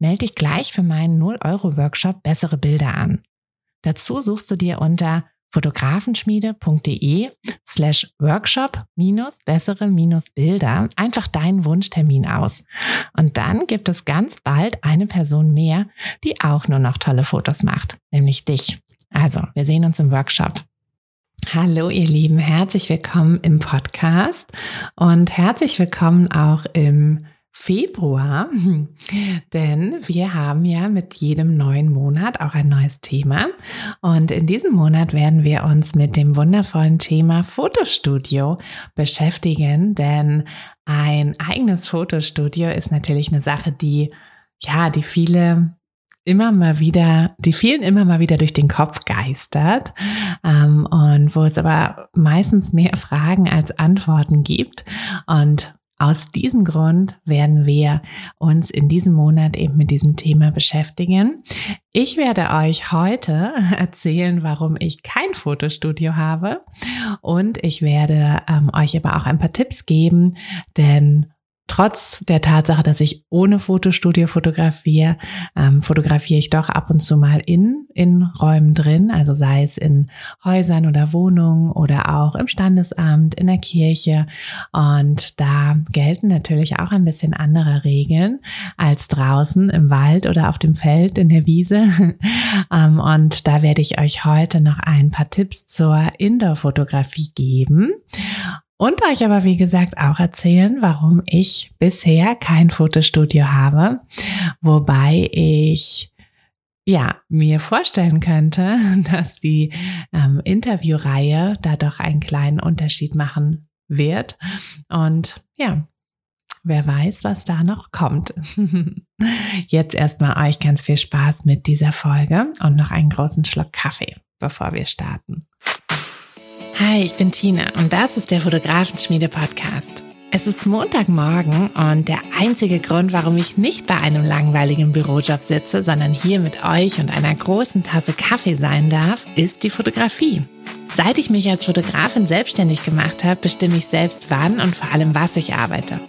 Melde dich gleich für meinen 0-Euro-Workshop Bessere Bilder an. Dazu suchst du dir unter fotografenschmiede.de slash workshop minus bessere minus Bilder einfach deinen Wunschtermin aus. Und dann gibt es ganz bald eine Person mehr, die auch nur noch tolle Fotos macht, nämlich dich. Also, wir sehen uns im Workshop. Hallo ihr Lieben, herzlich willkommen im Podcast und herzlich willkommen auch im Februar, denn wir haben ja mit jedem neuen Monat auch ein neues Thema. Und in diesem Monat werden wir uns mit dem wundervollen Thema Fotostudio beschäftigen, denn ein eigenes Fotostudio ist natürlich eine Sache, die, ja, die viele immer mal wieder, die vielen immer mal wieder durch den Kopf geistert ähm, und wo es aber meistens mehr Fragen als Antworten gibt. Und aus diesem Grund werden wir uns in diesem Monat eben mit diesem Thema beschäftigen. Ich werde euch heute erzählen, warum ich kein Fotostudio habe und ich werde ähm, euch aber auch ein paar Tipps geben, denn trotz der Tatsache, dass ich ohne Fotostudio fotografiere, ähm, fotografiere ich doch ab und zu mal in, in Räumen drin, also sei es in Häusern oder Wohnungen oder auch im Standesamt, in der Kirche. Und da gelten natürlich auch ein bisschen andere Regeln als draußen im Wald oder auf dem Feld in der Wiese. ähm, und da werde ich euch heute noch ein paar Tipps zur Indoor-Fotografie geben und euch aber, wie gesagt, auch erzählen, warum ich bisher kein Fotostudio habe, wobei ich ja, mir vorstellen könnte, dass die ähm, Interviewreihe da doch einen kleinen Unterschied machen wird. Und ja, wer weiß, was da noch kommt. Jetzt erstmal euch ganz viel Spaß mit dieser Folge und noch einen großen Schluck Kaffee, bevor wir starten. Hi, ich bin Tina und das ist der Fotografenschmiede Podcast. Es ist Montagmorgen und der einzige Grund, warum ich nicht bei einem langweiligen Bürojob sitze, sondern hier mit euch und einer großen Tasse Kaffee sein darf, ist die Fotografie. Seit ich mich als Fotografin selbstständig gemacht habe, bestimme ich selbst wann und vor allem was ich arbeite.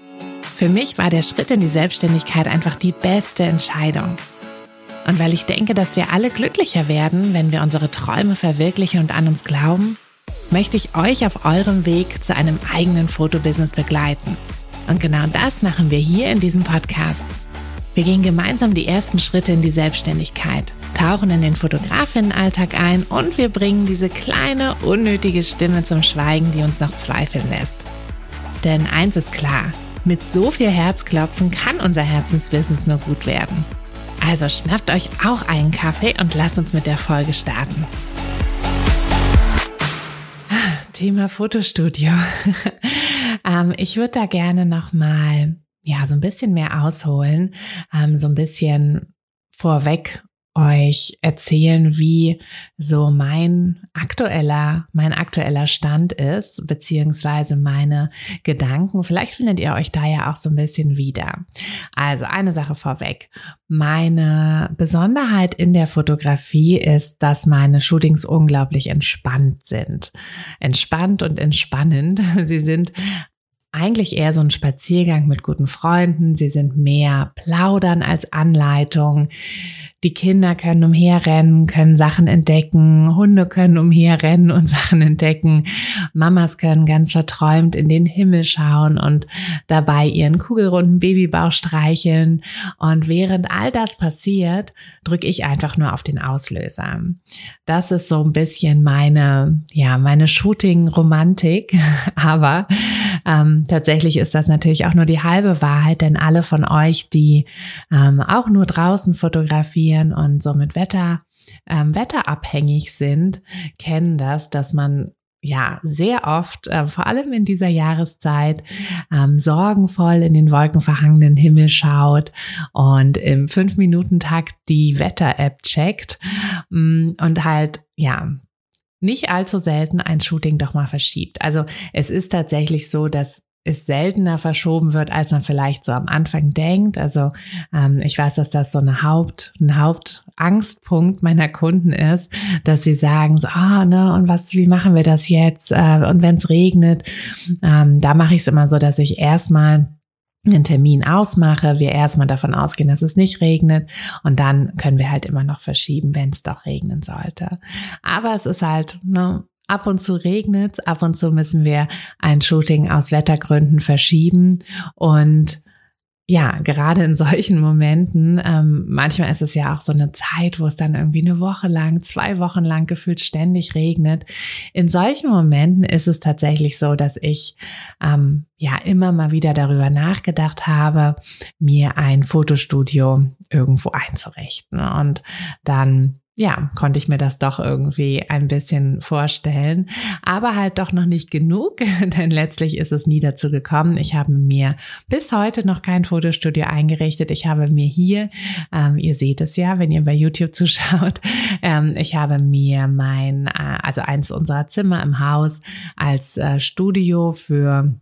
Für mich war der Schritt in die Selbstständigkeit einfach die beste Entscheidung. Und weil ich denke, dass wir alle glücklicher werden, wenn wir unsere Träume verwirklichen und an uns glauben, möchte ich euch auf eurem Weg zu einem eigenen Fotobusiness begleiten. Und genau das machen wir hier in diesem Podcast. Wir gehen gemeinsam die ersten Schritte in die Selbstständigkeit, tauchen in den Fotografinnenalltag ein und wir bringen diese kleine, unnötige Stimme zum Schweigen, die uns noch zweifeln lässt. Denn eins ist klar, mit so viel Herzklopfen kann unser Herzensbusiness nur gut werden. Also schnappt euch auch einen Kaffee und lasst uns mit der Folge starten. Thema Fotostudio. ähm, ich würde da gerne noch mal ja so ein bisschen mehr ausholen, ähm, so ein bisschen vorweg euch erzählen, wie so mein aktueller, mein aktueller Stand ist, beziehungsweise meine Gedanken. Vielleicht findet ihr euch da ja auch so ein bisschen wieder. Also eine Sache vorweg. Meine Besonderheit in der Fotografie ist, dass meine Shootings unglaublich entspannt sind. Entspannt und entspannend. Sie sind eigentlich eher so ein Spaziergang mit guten Freunden. Sie sind mehr plaudern als Anleitung. Die Kinder können umherrennen, können Sachen entdecken, Hunde können umherrennen und Sachen entdecken, Mamas können ganz verträumt in den Himmel schauen und dabei ihren kugelrunden Babybauch streicheln. Und während all das passiert, drücke ich einfach nur auf den Auslöser. Das ist so ein bisschen meine, ja, meine Shooting-Romantik. Aber ähm, tatsächlich ist das natürlich auch nur die halbe Wahrheit, denn alle von euch, die ähm, auch nur draußen fotografieren, fotografieren und somit Wetter, ähm, wetterabhängig sind, kennen das, dass man ja sehr oft, äh, vor allem in dieser Jahreszeit, ähm, sorgenvoll in den wolkenverhangenen Himmel schaut und im Fünf-Minuten-Takt die Wetter-App checkt mm, und halt, ja, nicht allzu selten ein Shooting doch mal verschiebt. Also es ist tatsächlich so, dass es seltener verschoben wird, als man vielleicht so am Anfang denkt. Also ähm, ich weiß, dass das so eine Haupt, ein Hauptangstpunkt meiner Kunden ist, dass sie sagen so, ah, ne, und was, wie machen wir das jetzt? Äh, und wenn es regnet, ähm, da mache ich es immer so, dass ich erstmal einen Termin ausmache, wir erstmal davon ausgehen, dass es nicht regnet und dann können wir halt immer noch verschieben, wenn es doch regnen sollte. Aber es ist halt, ne, Ab und zu regnet, ab und zu müssen wir ein Shooting aus Wettergründen verschieben und ja, gerade in solchen Momenten, ähm, manchmal ist es ja auch so eine Zeit, wo es dann irgendwie eine Woche lang, zwei Wochen lang gefühlt ständig regnet. In solchen Momenten ist es tatsächlich so, dass ich ähm, ja immer mal wieder darüber nachgedacht habe, mir ein Fotostudio irgendwo einzurichten und dann ja, konnte ich mir das doch irgendwie ein bisschen vorstellen. Aber halt doch noch nicht genug, denn letztlich ist es nie dazu gekommen. Ich habe mir bis heute noch kein Fotostudio eingerichtet. Ich habe mir hier, ähm, ihr seht es ja, wenn ihr bei YouTube zuschaut, ähm, ich habe mir mein, äh, also eins unserer Zimmer im Haus als äh, Studio für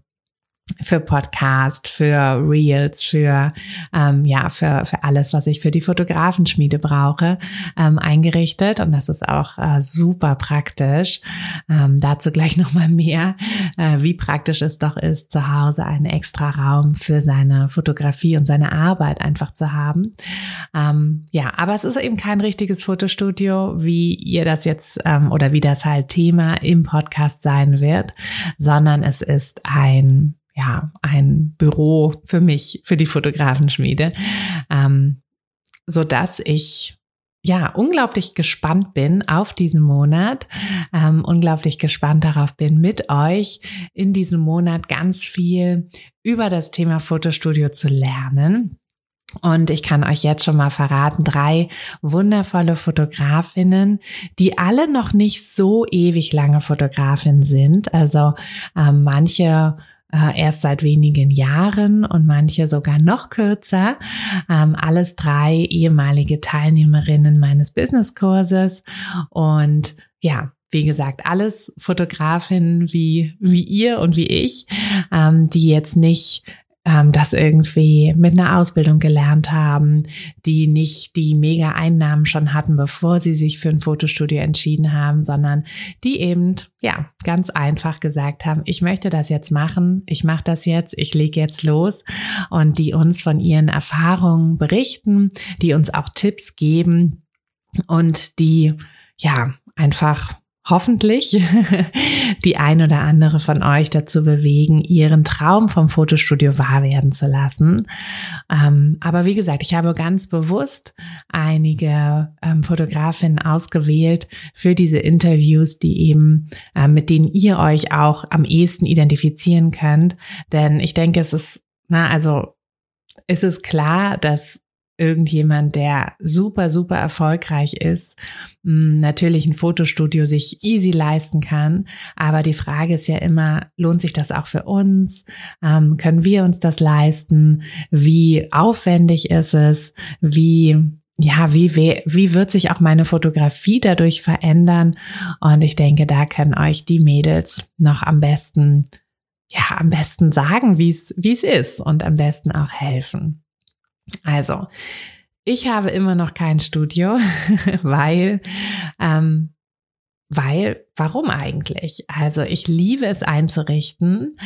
für Podcast, für Reels, für ähm, ja für für alles, was ich für die Fotografenschmiede brauche, ähm, eingerichtet und das ist auch äh, super praktisch. Ähm, dazu gleich noch mal mehr, äh, wie praktisch es doch ist, zu Hause einen extra Raum für seine Fotografie und seine Arbeit einfach zu haben. Ähm, ja, aber es ist eben kein richtiges Fotostudio, wie ihr das jetzt ähm, oder wie das halt Thema im Podcast sein wird, sondern es ist ein ja, ein Büro für mich, für die Fotografenschmiede, ähm, so dass ich ja, unglaublich gespannt bin auf diesen Monat, ähm, unglaublich gespannt darauf bin, mit euch in diesem Monat ganz viel über das Thema Fotostudio zu lernen. Und ich kann euch jetzt schon mal verraten, drei wundervolle Fotografinnen, die alle noch nicht so ewig lange Fotografinnen sind. Also ähm, manche äh, erst seit wenigen Jahren und manche sogar noch kürzer. Ähm, alles drei ehemalige Teilnehmerinnen meines Businesskurses und ja, wie gesagt, alles Fotografinnen wie, wie ihr und wie ich, ähm, die jetzt nicht ähm, das irgendwie mit einer Ausbildung gelernt haben, die nicht die mega Einnahmen schon hatten, bevor sie sich für ein Fotostudio entschieden haben, sondern die eben, ja, ganz einfach gesagt haben, ich möchte das jetzt machen, ich mache das jetzt, ich lege jetzt los. Und die uns von ihren Erfahrungen berichten, die uns auch Tipps geben und die, ja, einfach hoffentlich die ein oder andere von euch dazu bewegen, ihren Traum vom Fotostudio wahr werden zu lassen. Ähm, aber wie gesagt, ich habe ganz bewusst einige ähm, Fotografinnen ausgewählt für diese Interviews, die eben, äh, mit denen ihr euch auch am ehesten identifizieren könnt. Denn ich denke, es ist, na, also, es ist klar, dass irgendjemand, der super, super erfolgreich ist, hm, natürlich ein Fotostudio sich easy leisten kann. Aber die Frage ist ja immer, lohnt sich das auch für uns? Ähm, können wir uns das leisten? Wie aufwendig ist es? Wie ja, wie, wie wird sich auch meine Fotografie dadurch verändern? Und ich denke, da können euch die Mädels noch am besten, ja, am besten sagen, wie es, wie es ist und am besten auch helfen. Also, ich habe immer noch kein Studio, weil ähm, weil, warum eigentlich? Also ich liebe es einzurichten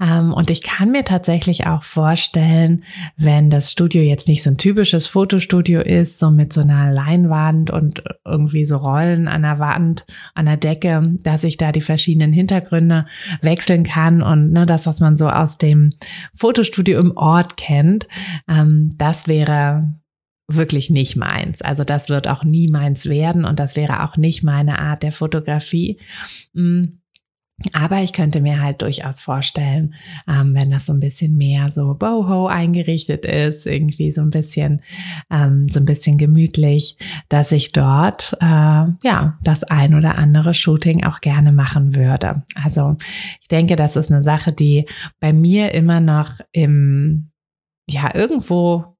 ähm, und ich kann mir tatsächlich auch vorstellen, wenn das Studio jetzt nicht so ein typisches Fotostudio ist, so mit so einer Leinwand und irgendwie so Rollen an der Wand, an der Decke, dass ich da die verschiedenen Hintergründe wechseln kann und ne, das, was man so aus dem Fotostudio im Ort kennt, ähm, das wäre wirklich nicht meins. Also das wird auch nie meins werden und das wäre auch nicht meine Art der Fotografie. Mm. Aber ich könnte mir halt durchaus vorstellen, ähm, wenn das so ein bisschen mehr so boho eingerichtet ist, irgendwie so ein bisschen, ähm, so ein bisschen gemütlich, dass ich dort, äh, ja, das ein oder andere Shooting auch gerne machen würde. Also ich denke, das ist eine Sache, die bei mir immer noch im, ja, irgendwo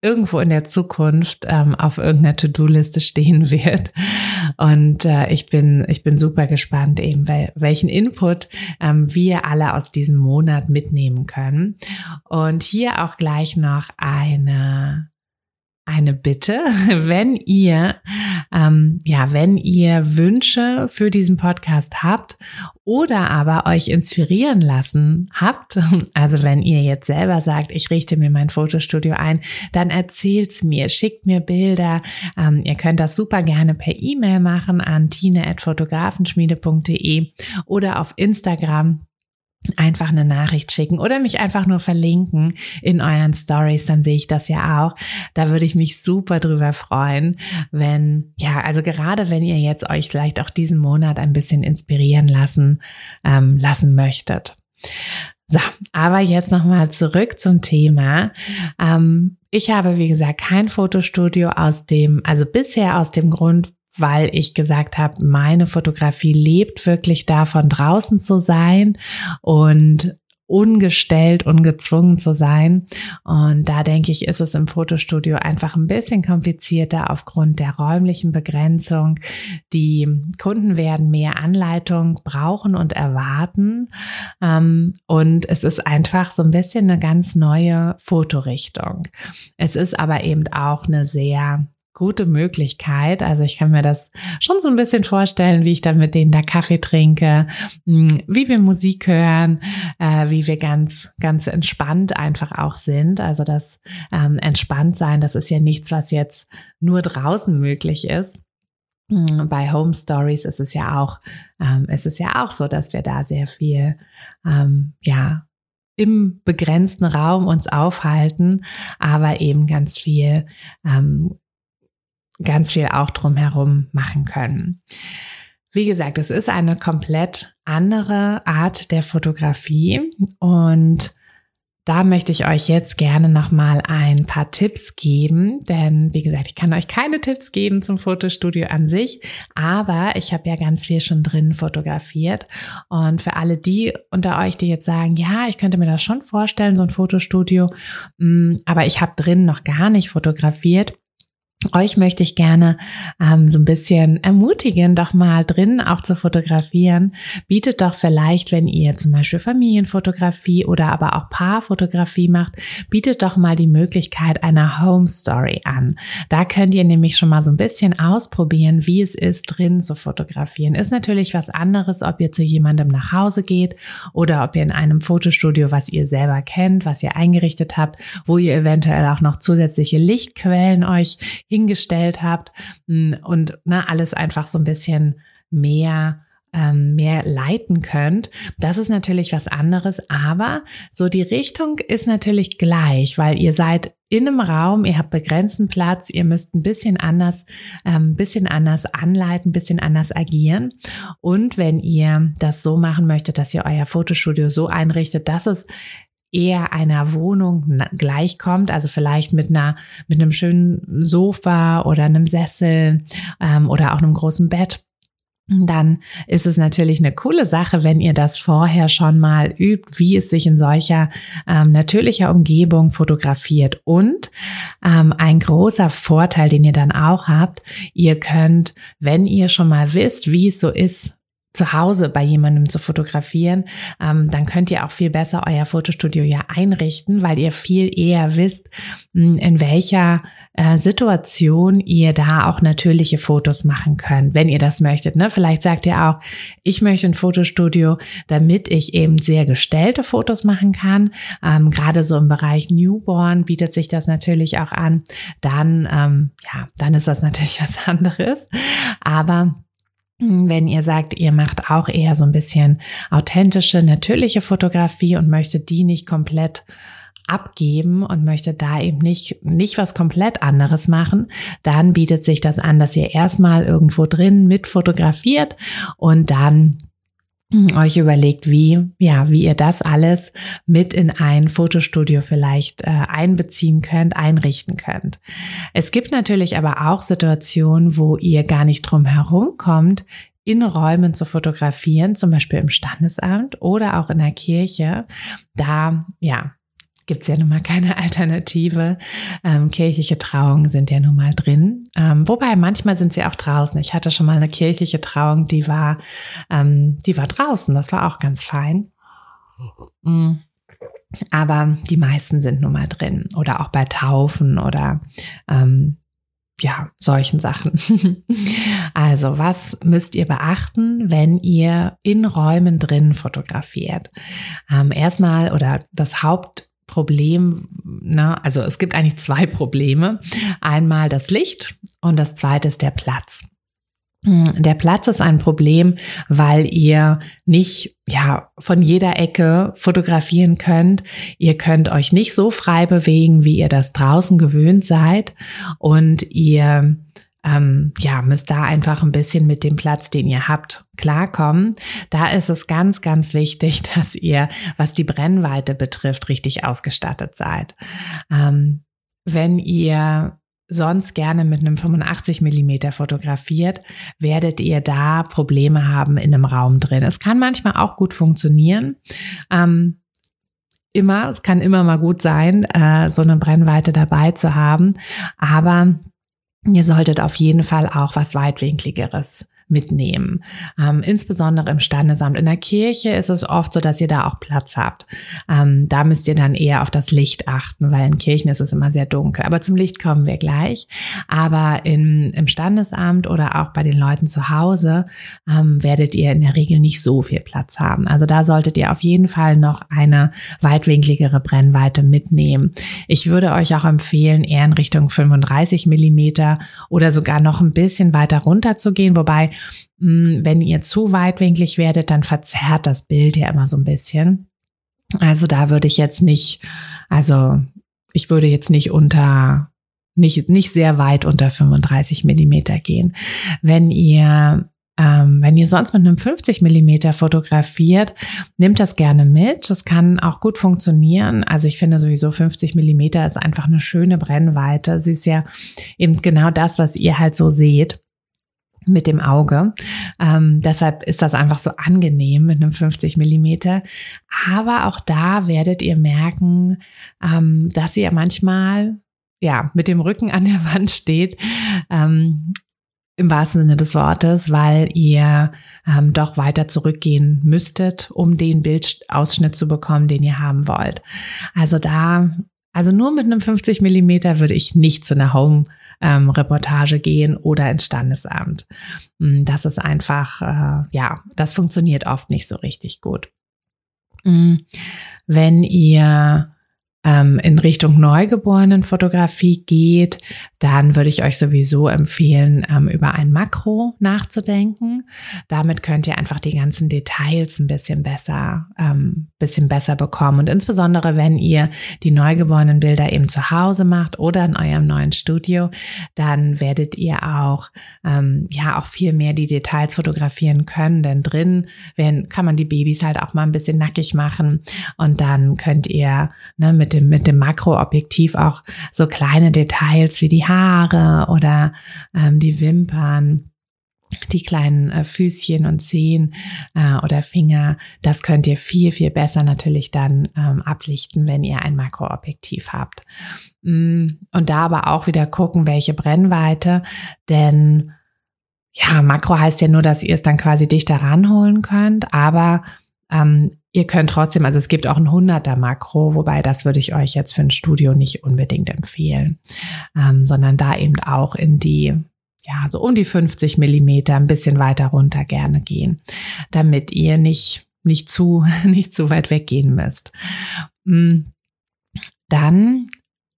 irgendwo in der Zukunft ähm, auf irgendeiner To-Do-Liste stehen wird. Und äh, ich bin ich bin super gespannt, eben weil, welchen Input ähm, wir alle aus diesem Monat mitnehmen können. Und hier auch gleich noch eine eine Bitte, wenn ihr ähm, ja, wenn ihr Wünsche für diesen Podcast habt oder aber euch inspirieren lassen habt, also wenn ihr jetzt selber sagt, ich richte mir mein Fotostudio ein, dann erzählt's mir, schickt mir Bilder. Ähm, ihr könnt das super gerne per E-Mail machen an tine@fotografenschmiede.de oder auf Instagram einfach eine Nachricht schicken oder mich einfach nur verlinken in euren Stories, dann sehe ich das ja auch. Da würde ich mich super drüber freuen, wenn, ja, also gerade wenn ihr jetzt euch vielleicht auch diesen Monat ein bisschen inspirieren lassen, ähm, lassen möchtet. So, aber jetzt nochmal zurück zum Thema. Ähm, ich habe, wie gesagt, kein Fotostudio aus dem, also bisher aus dem Grund, weil ich gesagt habe, meine Fotografie lebt wirklich davon, draußen zu sein und ungestellt, ungezwungen zu sein. Und da denke ich, ist es im Fotostudio einfach ein bisschen komplizierter aufgrund der räumlichen Begrenzung. Die Kunden werden mehr Anleitung brauchen und erwarten. Ähm, und es ist einfach so ein bisschen eine ganz neue Fotorichtung. Es ist aber eben auch eine sehr gute Möglichkeit. Also ich kann mir das schon so ein bisschen vorstellen, wie ich dann mit denen da Kaffee trinke, hm, wie wir Musik hören, äh, wie wir ganz, ganz entspannt einfach auch sind. Also das ähm, entspannt sein, das ist ja nichts, was jetzt nur draußen möglich ist. Hm, bei Home Stories ist es ja auch, ähm, ist es ja auch so, dass wir da sehr viel, ähm, ja, im begrenzten Raum uns aufhalten, aber eben ganz viel ähm, ganz viel auch drumherum machen können. Wie gesagt, es ist eine komplett andere Art der Fotografie und da möchte ich euch jetzt gerne nochmal ein paar Tipps geben, denn wie gesagt, ich kann euch keine Tipps geben zum Fotostudio an sich, aber ich habe ja ganz viel schon drin fotografiert und für alle die unter euch, die jetzt sagen, ja, ich könnte mir das schon vorstellen, so ein Fotostudio, mm, aber ich habe drin noch gar nicht fotografiert, euch möchte ich gerne ähm, so ein bisschen ermutigen, doch mal drin auch zu fotografieren. Bietet doch vielleicht, wenn ihr zum Beispiel Familienfotografie oder aber auch Paarfotografie macht, bietet doch mal die Möglichkeit einer Home Story an. Da könnt ihr nämlich schon mal so ein bisschen ausprobieren, wie es ist, drin zu fotografieren. Ist natürlich was anderes, ob ihr zu jemandem nach Hause geht oder ob ihr in einem Fotostudio, was ihr selber kennt, was ihr eingerichtet habt, wo ihr eventuell auch noch zusätzliche Lichtquellen euch hingestellt habt mm, und na, ne, alles einfach so ein bisschen mehr ähm, mehr leiten könnt. Das ist natürlich was anderes, aber so die Richtung ist natürlich gleich, weil ihr seid in einem Raum, ihr habt begrenzten Platz, ihr müsst ein bisschen anders, ähm, bisschen anders anleiten, bisschen anders agieren. Und wenn ihr das so machen möchtet, dass ihr euer Fotostudio so einrichtet, dass es eher einer Wohnung gleichkommt, also vielleicht mit einer mit einem schönen Sofa oder einem Sessel ähm, oder auch einem großen Bett dann ist es natürlich eine coole Sache, wenn ihr das vorher schon mal übt, wie es sich in solcher ähm, natürlicher Umgebung fotografiert. Und ähm, ein großer Vorteil, den ihr dann auch habt, ihr könnt, wenn ihr schon mal wisst, wie es so ist, zu Hause bei jemandem zu fotografieren, ähm, dann könnt ihr auch viel besser euer Fotostudio ja einrichten, weil ihr viel eher wisst, hm, in welcher äh, Situation ihr da auch natürliche Fotos machen könnt, wenn ihr das möchtet. Ne? Vielleicht sagt ihr auch, ich möchte ein Fotostudio, damit ich eben sehr gestellte Fotos machen kann. Ähm, Gerade so im Bereich Newborn bietet sich das natürlich auch an. Dann, ähm, ja, dann ist das natürlich was anderes. Aber wenn ihr sagt, ihr macht auch eher so ein bisschen authentische, natürliche Fotografie und möchtet die nicht komplett abgeben und möchtet da eben nicht, nicht was komplett anderes machen, dann bietet sich das an, dass ihr erstmal irgendwo drin mit fotografiert und dann euch überlegt, wie, ja, wie ihr das alles mit in ein Fotostudio vielleicht äh, einbeziehen könnt, einrichten könnt. Es gibt natürlich aber auch Situationen, wo ihr gar nicht drum herum kommt, in Räumen zu fotografieren, zum Beispiel im Standesamt oder auch in der Kirche. Da, ja, gibt es ja nun mal keine Alternative. Ähm, kirchliche Trauungen sind ja nun mal drin. Ähm, wobei manchmal sind sie auch draußen. Ich hatte schon mal eine kirchliche Trauung, die war, ähm, die war draußen. Das war auch ganz fein. Mhm. Aber die meisten sind nun mal drin. Oder auch bei Taufen oder ähm, ja, solchen Sachen. also, was müsst ihr beachten, wenn ihr in Räumen drin fotografiert? Ähm, erstmal oder das Haupt Problem, ne, also es gibt eigentlich zwei Probleme. Einmal das Licht und das zweite ist der Platz. Hm, der Platz ist ein Problem, weil ihr nicht ja von jeder Ecke fotografieren könnt. Ihr könnt euch nicht so frei bewegen, wie ihr das draußen gewöhnt seid und ihr ähm, ja, müsst da einfach ein bisschen mit dem Platz, den ihr habt, klarkommen. Da ist es ganz, ganz wichtig, dass ihr, was die Brennweite betrifft, richtig ausgestattet seid. Ähm, wenn ihr sonst gerne mit einem 85 Millimeter fotografiert, werdet ihr da Probleme haben in einem Raum drin. Es kann manchmal auch gut funktionieren. Ähm, immer, es kann immer mal gut sein, äh, so eine Brennweite dabei zu haben. Aber Ihr solltet auf jeden Fall auch was weitwinkligeres mitnehmen. Ähm, insbesondere im Standesamt. In der Kirche ist es oft so, dass ihr da auch Platz habt. Ähm, da müsst ihr dann eher auf das Licht achten, weil in Kirchen ist es immer sehr dunkel. Aber zum Licht kommen wir gleich. Aber in, im Standesamt oder auch bei den Leuten zu Hause ähm, werdet ihr in der Regel nicht so viel Platz haben. Also da solltet ihr auf jeden Fall noch eine weitwinkligere Brennweite mitnehmen. Ich würde euch auch empfehlen, eher in Richtung 35 Millimeter oder sogar noch ein bisschen weiter runter zu gehen, wobei wenn ihr zu weitwinklig werdet, dann verzerrt das Bild ja immer so ein bisschen. Also da würde ich jetzt nicht, also ich würde jetzt nicht unter, nicht, nicht sehr weit unter 35 Millimeter gehen. Wenn ihr ähm, wenn ihr sonst mit einem 50 Millimeter fotografiert, nehmt das gerne mit. Das kann auch gut funktionieren. Also ich finde sowieso 50 Millimeter ist einfach eine schöne Brennweite. Sie ist ja eben genau das, was ihr halt so seht mit dem Auge. Ähm, deshalb ist das einfach so angenehm mit einem 50 Millimeter. Aber auch da werdet ihr merken, ähm, dass ihr manchmal ja mit dem Rücken an der Wand steht. Ähm, im wahrsten Sinne des Wortes, weil ihr ähm, doch weiter zurückgehen müsstet, um den Bildausschnitt zu bekommen, den ihr haben wollt. Also da, also nur mit einem 50 Millimeter würde ich nicht zu einer Home ähm, Reportage gehen oder ins Standesamt. Mm, das ist einfach, äh, ja, das funktioniert oft nicht so richtig gut. Mm, wenn ihr ähm, in Richtung Neugeborenenfotografie geht, dann würde ich euch sowieso empfehlen, ähm, über ein Makro nachzudenken. Damit könnt ihr einfach die ganzen Details ein bisschen besser, ähm, bisschen besser bekommen. Und insbesondere, wenn ihr die neugeborenen Bilder eben zu Hause macht oder in eurem neuen Studio, dann werdet ihr auch, ähm, ja, auch viel mehr die Details fotografieren können. Denn drin werden, kann man die Babys halt auch mal ein bisschen nackig machen. Und dann könnt ihr ne, mit dem, mit dem Makroobjektiv auch so kleine Details wie die Haare oder ähm, die Wimpern die kleinen äh, Füßchen und Zehen äh, oder Finger, das könnt ihr viel, viel besser natürlich dann ähm, ablichten, wenn ihr ein Makroobjektiv habt. Mm, und da aber auch wieder gucken, welche Brennweite, denn ja, Makro heißt ja nur, dass ihr es dann quasi dichter ranholen könnt, aber ähm, Ihr könnt trotzdem, also es gibt auch ein 100er Makro, wobei das würde ich euch jetzt für ein Studio nicht unbedingt empfehlen, ähm, sondern da eben auch in die, ja, so um die 50 Millimeter, ein bisschen weiter runter gerne gehen, damit ihr nicht, nicht zu, nicht zu weit weggehen müsst. Mm, dann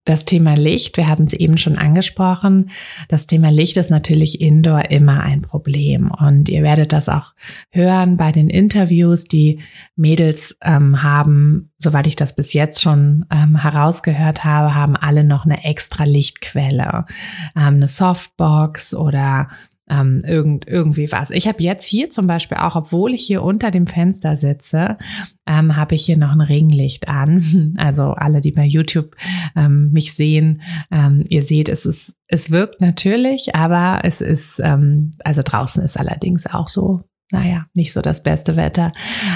das Thema Licht, wir hatten es eben schon angesprochen. Das Thema Licht ist natürlich indoor immer ein Problem. Und ihr werdet das auch hören bei den Interviews. Die Mädels ähm, haben, soweit ich das bis jetzt schon ähm, herausgehört habe, haben alle noch eine extra Lichtquelle. Ähm, eine Softbox oder ähm, irgend, irgendwie was. Ich habe jetzt hier zum Beispiel auch, obwohl ich hier unter dem Fenster sitze, ähm, habe ich hier noch ein Ringlicht an. Also alle, die bei YouTube ähm, mich sehen, ähm, ihr seht, es ist, es wirkt natürlich, aber es ist, ähm, also draußen ist allerdings auch so naja, nicht so das beste Wetter.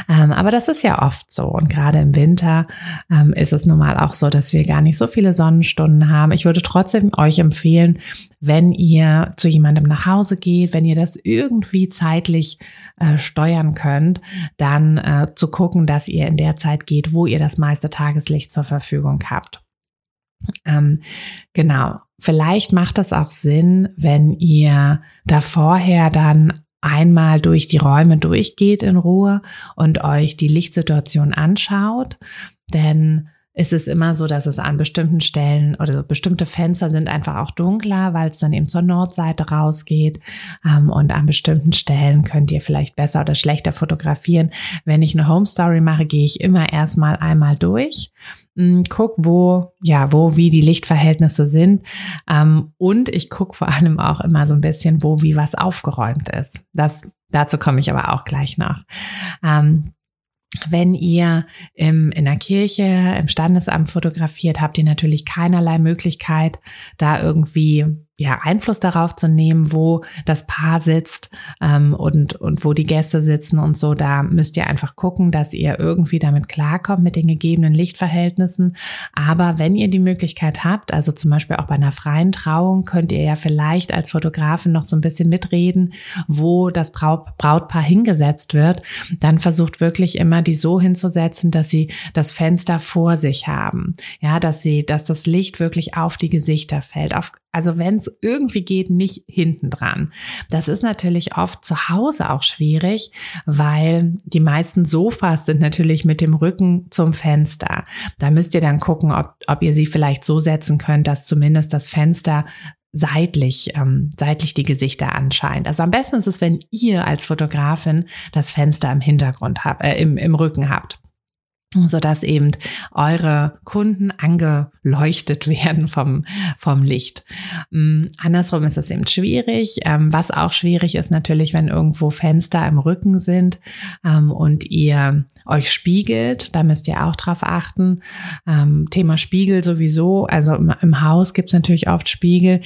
Ähm, aber das ist ja oft so. Und gerade im Winter ähm, ist es nun mal auch so, dass wir gar nicht so viele Sonnenstunden haben. Ich würde trotzdem euch empfehlen, wenn ihr zu jemandem nach Hause geht, wenn ihr das irgendwie zeitlich äh, steuern könnt, dann äh, zu gucken, dass ihr in der Zeit geht, wo ihr das meiste Tageslicht zur Verfügung habt. Ähm, genau. Vielleicht macht es auch Sinn, wenn ihr da vorher dann einmal durch die Räume durchgeht in Ruhe und euch die Lichtsituation anschaut. Denn es ist immer so, dass es an bestimmten Stellen oder so bestimmte Fenster sind einfach auch dunkler, weil es dann eben zur Nordseite rausgeht. Ähm, und an bestimmten Stellen könnt ihr vielleicht besser oder schlechter fotografieren. Wenn ich eine Home Story mache, gehe ich immer erstmal einmal durch hm, guck, wo, ja, wo, wie die Lichtverhältnisse sind. Ähm, und ich gucke vor allem auch immer so ein bisschen, wo, wie was aufgeräumt ist. Das, dazu komme ich aber auch gleich noch. Ähm, wenn ihr im, in der Kirche, im Standesamt fotografiert, habt ihr natürlich keinerlei Möglichkeit, da irgendwie ja, Einfluss darauf zu nehmen, wo das Paar sitzt ähm, und, und wo die Gäste sitzen und so. Da müsst ihr einfach gucken, dass ihr irgendwie damit klarkommt mit den gegebenen Lichtverhältnissen. Aber wenn ihr die Möglichkeit habt, also zum Beispiel auch bei einer freien Trauung, könnt ihr ja vielleicht als Fotografin noch so ein bisschen mitreden, wo das Brautpaar hingesetzt wird. Dann versucht wirklich immer, die so hinzusetzen, dass sie das Fenster vor sich haben. Ja, dass sie, dass das Licht wirklich auf die Gesichter fällt, auf also wenn es irgendwie geht, nicht hinten dran. Das ist natürlich oft zu Hause auch schwierig, weil die meisten Sofas sind natürlich mit dem Rücken zum Fenster. Da müsst ihr dann gucken, ob, ob ihr sie vielleicht so setzen könnt, dass zumindest das Fenster seitlich, ähm, seitlich die Gesichter anscheint. Also am besten ist es, wenn ihr als Fotografin das Fenster im Hintergrund habt, äh, im, im Rücken habt so dass eben eure Kunden angeleuchtet werden vom, vom Licht. Ähm, andersrum ist es eben schwierig. Ähm, was auch schwierig ist natürlich, wenn irgendwo Fenster im Rücken sind ähm, und ihr euch spiegelt. Da müsst ihr auch drauf achten. Ähm, Thema Spiegel sowieso. Also im, im Haus gibt es natürlich oft Spiegel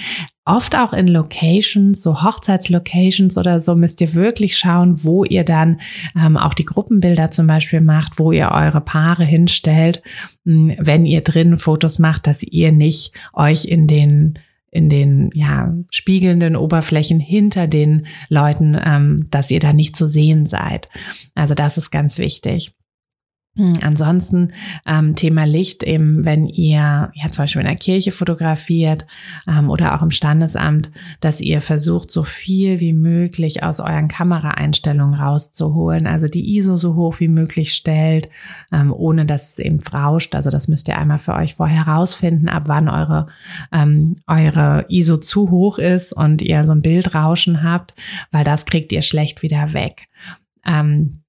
oft auch in Locations, so Hochzeitslocations oder so, müsst ihr wirklich schauen, wo ihr dann ähm, auch die Gruppenbilder zum Beispiel macht, wo ihr eure Paare hinstellt, hm, wenn ihr drin Fotos macht, dass ihr nicht euch in den in den ja spiegelnden Oberflächen hinter den Leuten, ähm, dass ihr da nicht zu sehen seid. Also das ist ganz wichtig. Hm, ansonsten ähm, Thema Licht, eben wenn ihr ja zum Beispiel in der Kirche fotografiert ähm, oder auch im Standesamt, dass ihr versucht, so viel wie möglich aus euren Kameraeinstellungen rauszuholen, also die ISO so hoch wie möglich stellt, ähm, ohne dass es eben rauscht. Also das müsst ihr einmal für euch vorher herausfinden, ab wann eure, ähm, eure ISO zu hoch ist und ihr so ein Bildrauschen habt, weil das kriegt ihr schlecht wieder weg. Ähm,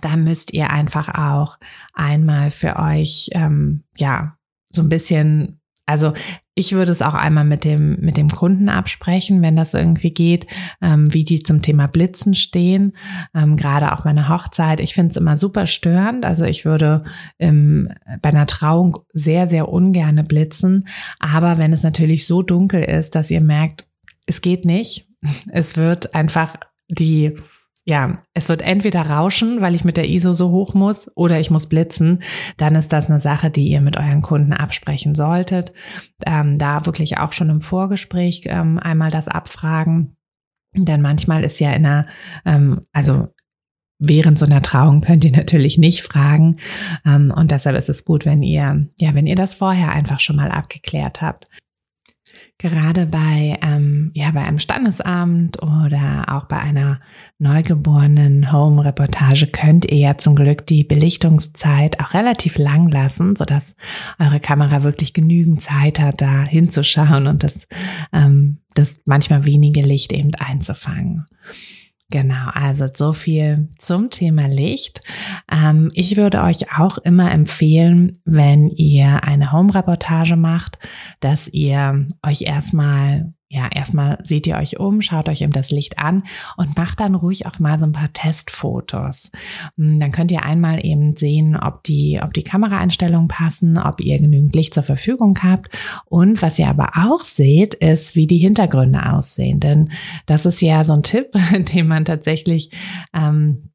da müsst ihr einfach auch einmal für euch, ähm, ja, so ein bisschen, also ich würde es auch einmal mit dem, mit dem Kunden absprechen, wenn das irgendwie geht, ähm, wie die zum Thema Blitzen stehen. Ähm, gerade auch bei einer Hochzeit. Ich finde es immer super störend. Also ich würde ähm, bei einer Trauung sehr, sehr ungerne blitzen. Aber wenn es natürlich so dunkel ist, dass ihr merkt, es geht nicht, es wird einfach die ja, es wird entweder rauschen, weil ich mit der ISO so hoch muss, oder ich muss blitzen. Dann ist das eine Sache, die ihr mit euren Kunden absprechen solltet. Ähm, da wirklich auch schon im Vorgespräch ähm, einmal das abfragen. Denn manchmal ist ja in einer, ähm, also während so einer Trauung könnt ihr natürlich nicht fragen. Ähm, und deshalb ist es gut, wenn ihr, ja, wenn ihr das vorher einfach schon mal abgeklärt habt. Gerade bei, ähm, ja, bei einem Standesamt oder auch bei einer neugeborenen Home-Reportage könnt ihr ja zum Glück die Belichtungszeit auch relativ lang lassen, sodass eure Kamera wirklich genügend Zeit hat, da hinzuschauen und das, ähm, das manchmal wenige Licht eben einzufangen. Genau, also so viel zum Thema Licht. Ähm, ich würde euch auch immer empfehlen, wenn ihr eine Home-Reportage macht, dass ihr euch erstmal ja, erstmal seht ihr euch um, schaut euch eben das Licht an und macht dann ruhig auch mal so ein paar Testfotos. Hm, dann könnt ihr einmal eben sehen, ob die, ob die Kameraeinstellungen passen, ob ihr genügend Licht zur Verfügung habt. Und was ihr aber auch seht, ist, wie die Hintergründe aussehen. Denn das ist ja so ein Tipp, den man tatsächlich ähm,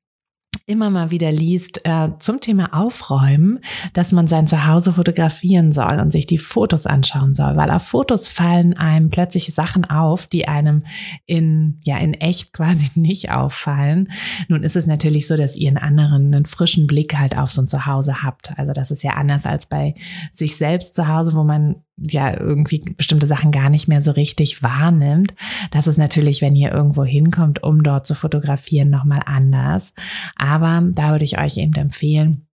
immer mal wieder liest äh, zum Thema Aufräumen, dass man sein Zuhause fotografieren soll und sich die Fotos anschauen soll, weil auf Fotos fallen einem plötzlich Sachen auf, die einem in ja in echt quasi nicht auffallen. Nun ist es natürlich so, dass ihr einen anderen, einen frischen Blick halt auf so ein Zuhause habt. Also das ist ja anders als bei sich selbst zu Hause, wo man ja irgendwie bestimmte Sachen gar nicht mehr so richtig wahrnimmt. Das ist natürlich, wenn ihr irgendwo hinkommt, um dort zu fotografieren, nochmal anders. Aber da würde ich euch eben empfehlen,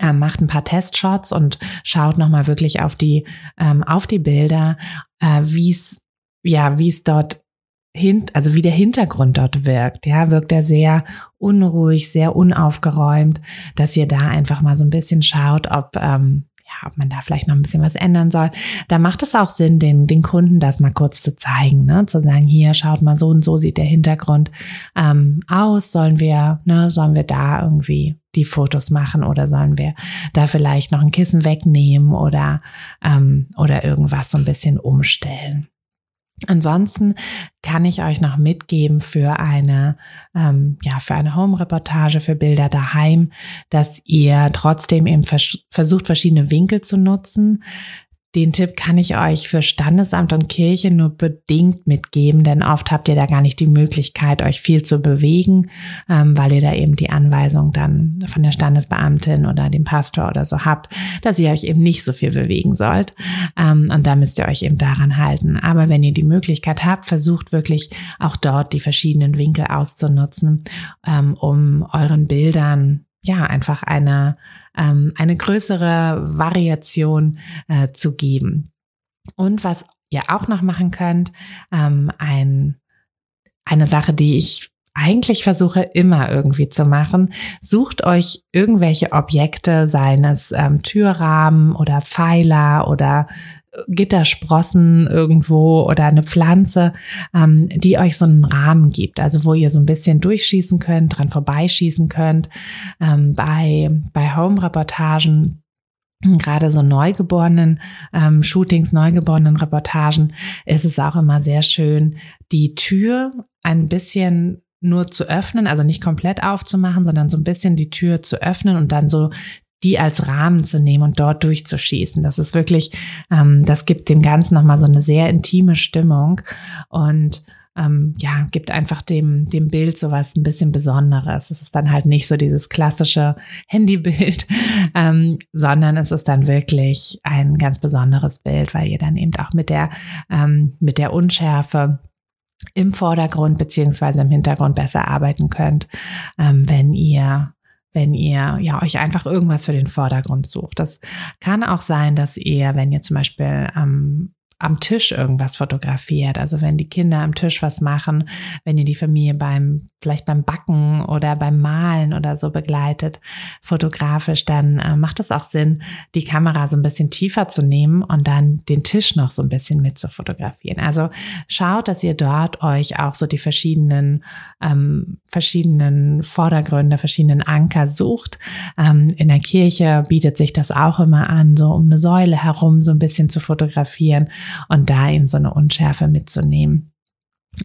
äh, macht ein paar Testshots und schaut nochmal wirklich auf die, ähm, auf die Bilder, äh, wie es, ja, wie es dort hin, also wie der Hintergrund dort wirkt. Ja, wirkt er sehr unruhig, sehr unaufgeräumt, dass ihr da einfach mal so ein bisschen schaut, ob, ähm, ob man da vielleicht noch ein bisschen was ändern soll. Da macht es auch Sinn, den, den Kunden das mal kurz zu zeigen, ne? zu sagen, hier schaut mal so und so sieht der Hintergrund ähm, aus. Sollen wir, ne, sollen wir da irgendwie die Fotos machen oder sollen wir da vielleicht noch ein Kissen wegnehmen oder ähm, oder irgendwas so ein bisschen umstellen? Ansonsten kann ich euch noch mitgeben für eine, ähm, ja, für eine Home-Reportage, für Bilder daheim, dass ihr trotzdem eben vers versucht, verschiedene Winkel zu nutzen. Den Tipp kann ich euch für Standesamt und Kirche nur bedingt mitgeben, denn oft habt ihr da gar nicht die Möglichkeit, euch viel zu bewegen, ähm, weil ihr da eben die Anweisung dann von der Standesbeamtin oder dem Pastor oder so habt, dass ihr euch eben nicht so viel bewegen sollt. Ähm, und da müsst ihr euch eben daran halten. Aber wenn ihr die Möglichkeit habt, versucht wirklich auch dort die verschiedenen Winkel auszunutzen, ähm, um euren Bildern ja, einfach eine, ähm, eine größere Variation äh, zu geben. Und was ihr auch noch machen könnt, ähm, ein, eine Sache, die ich eigentlich versuche immer irgendwie zu machen. Sucht euch irgendwelche Objekte, seien es ähm, Türrahmen oder Pfeiler oder Gittersprossen irgendwo oder eine Pflanze, ähm, die euch so einen Rahmen gibt, also wo ihr so ein bisschen durchschießen könnt, dran vorbeischießen könnt. Ähm, bei, bei Home-Reportagen gerade so neugeborenen ähm, Shootings, neugeborenen Reportagen ist es auch immer sehr schön, die Tür ein bisschen nur zu öffnen, also nicht komplett aufzumachen, sondern so ein bisschen die Tür zu öffnen und dann so die als Rahmen zu nehmen und dort durchzuschießen. Das ist wirklich, ähm, das gibt dem Ganzen nochmal so eine sehr intime Stimmung und ähm, ja, gibt einfach dem, dem Bild sowas ein bisschen Besonderes. Es ist dann halt nicht so dieses klassische Handybild, ähm, sondern es ist dann wirklich ein ganz besonderes Bild, weil ihr dann eben auch mit der, ähm, mit der Unschärfe im Vordergrund beziehungsweise im Hintergrund besser arbeiten könnt, ähm, wenn ihr wenn ihr ja euch einfach irgendwas für den Vordergrund sucht. Das kann auch sein, dass ihr, wenn ihr zum Beispiel ähm, am Tisch irgendwas fotografiert. Also wenn die Kinder am Tisch was machen, wenn ihr die Familie beim, vielleicht beim Backen oder beim Malen oder so begleitet, fotografisch, dann äh, macht es auch Sinn, die Kamera so ein bisschen tiefer zu nehmen und dann den Tisch noch so ein bisschen mit zu fotografieren. Also schaut, dass ihr dort euch auch so die verschiedenen, ähm, verschiedenen Vordergründe, verschiedenen Anker sucht. Ähm, in der Kirche bietet sich das auch immer an, so um eine Säule herum so ein bisschen zu fotografieren und da eben so eine Unschärfe mitzunehmen.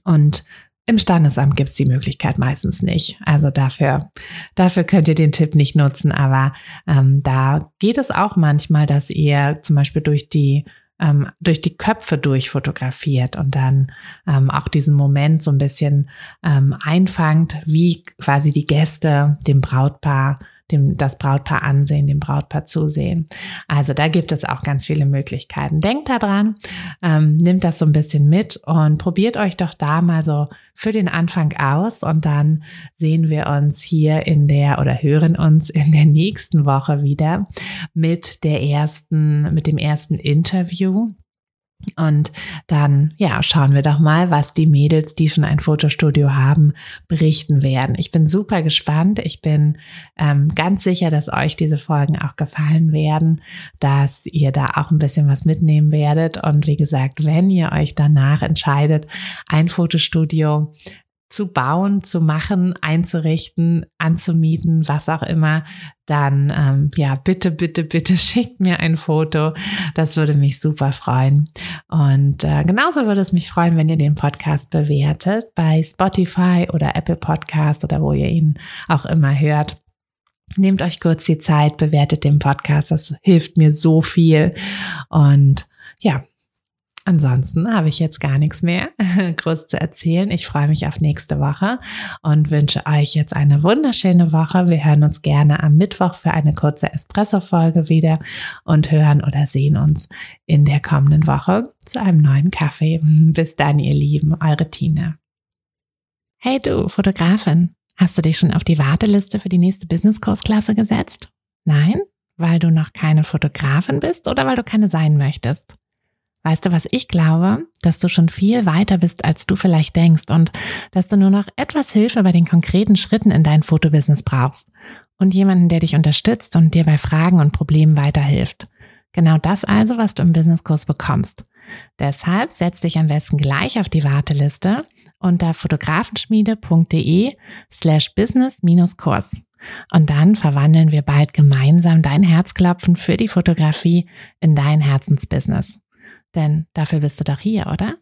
Und im Standesamt gibt es die Möglichkeit meistens nicht. Also dafür, dafür könnt ihr den Tipp nicht nutzen. Aber ähm, da geht es auch manchmal, dass ihr zum Beispiel durch die ähm, durch die Köpfe durchfotografiert und dann ähm, auch diesen Moment so ein bisschen ähm, einfangt, wie quasi die Gäste dem Brautpaar dem, das Brautpaar ansehen, dem Brautpaar zusehen. Also da gibt es auch ganz viele Möglichkeiten. Denkt daran, ähm, nimmt das so ein bisschen mit und probiert euch doch da mal so für den Anfang aus und dann sehen wir uns hier in der oder hören uns in der nächsten Woche wieder mit der ersten, mit dem ersten Interview Und dann, ja, schauen wir doch mal, was die Mädels, die schon ein Fotostudio haben, berichten werden. Ich bin super gespannt. Ich bin ähm, ganz sicher, dass euch diese Folgen auch gefallen werden, dass ihr da auch ein bisschen was mitnehmen werdet. Und wie gesagt, wenn ihr euch danach entscheidet, ein Fotostudio zu bauen, zu machen, einzurichten, anzumieten, was auch immer, dann ähm, ja, bitte, bitte, bitte schickt mir ein Foto. Das würde mich super freuen. Und äh, genauso würde es mich freuen, wenn ihr den Podcast bewertet bei Spotify oder Apple Podcast oder wo ihr ihn auch immer hört. Nehmt euch kurz die Zeit, bewertet den Podcast. Das hilft mir so viel. Und ja, Ansonsten habe ich jetzt gar nichts mehr groß zu erzählen. Ich freue mich auf nächste Woche und wünsche euch jetzt eine wunderschöne Woche. Wir hören uns gerne am Mittwoch für eine kurze Espresso-Folge wieder und hören oder sehen uns in der kommenden Woche zu einem neuen Kaffee. Bis dann, ihr Lieben, eure Tina. Hey du, Fotografin, hast du dich schon auf die Warteliste für die nächste Business-Kursklasse gesetzt? Nein? Weil du noch keine Fotografin bist oder weil du keine sein möchtest? Weißt du, was ich glaube? Dass du schon viel weiter bist, als du vielleicht denkst und dass du nur noch etwas Hilfe bei den konkreten Schritten in dein Fotobusiness brauchst und jemanden, der dich unterstützt und dir bei Fragen und Problemen weiterhilft. Genau das also, was du im Businesskurs bekommst. Deshalb setz dich am besten gleich auf die Warteliste unter fotografenschmiede.de slash business-kurs. Und dann verwandeln wir bald gemeinsam dein Herzklopfen für die Fotografie in dein Herzensbusiness. Denn dafür bist du doch hier, oder?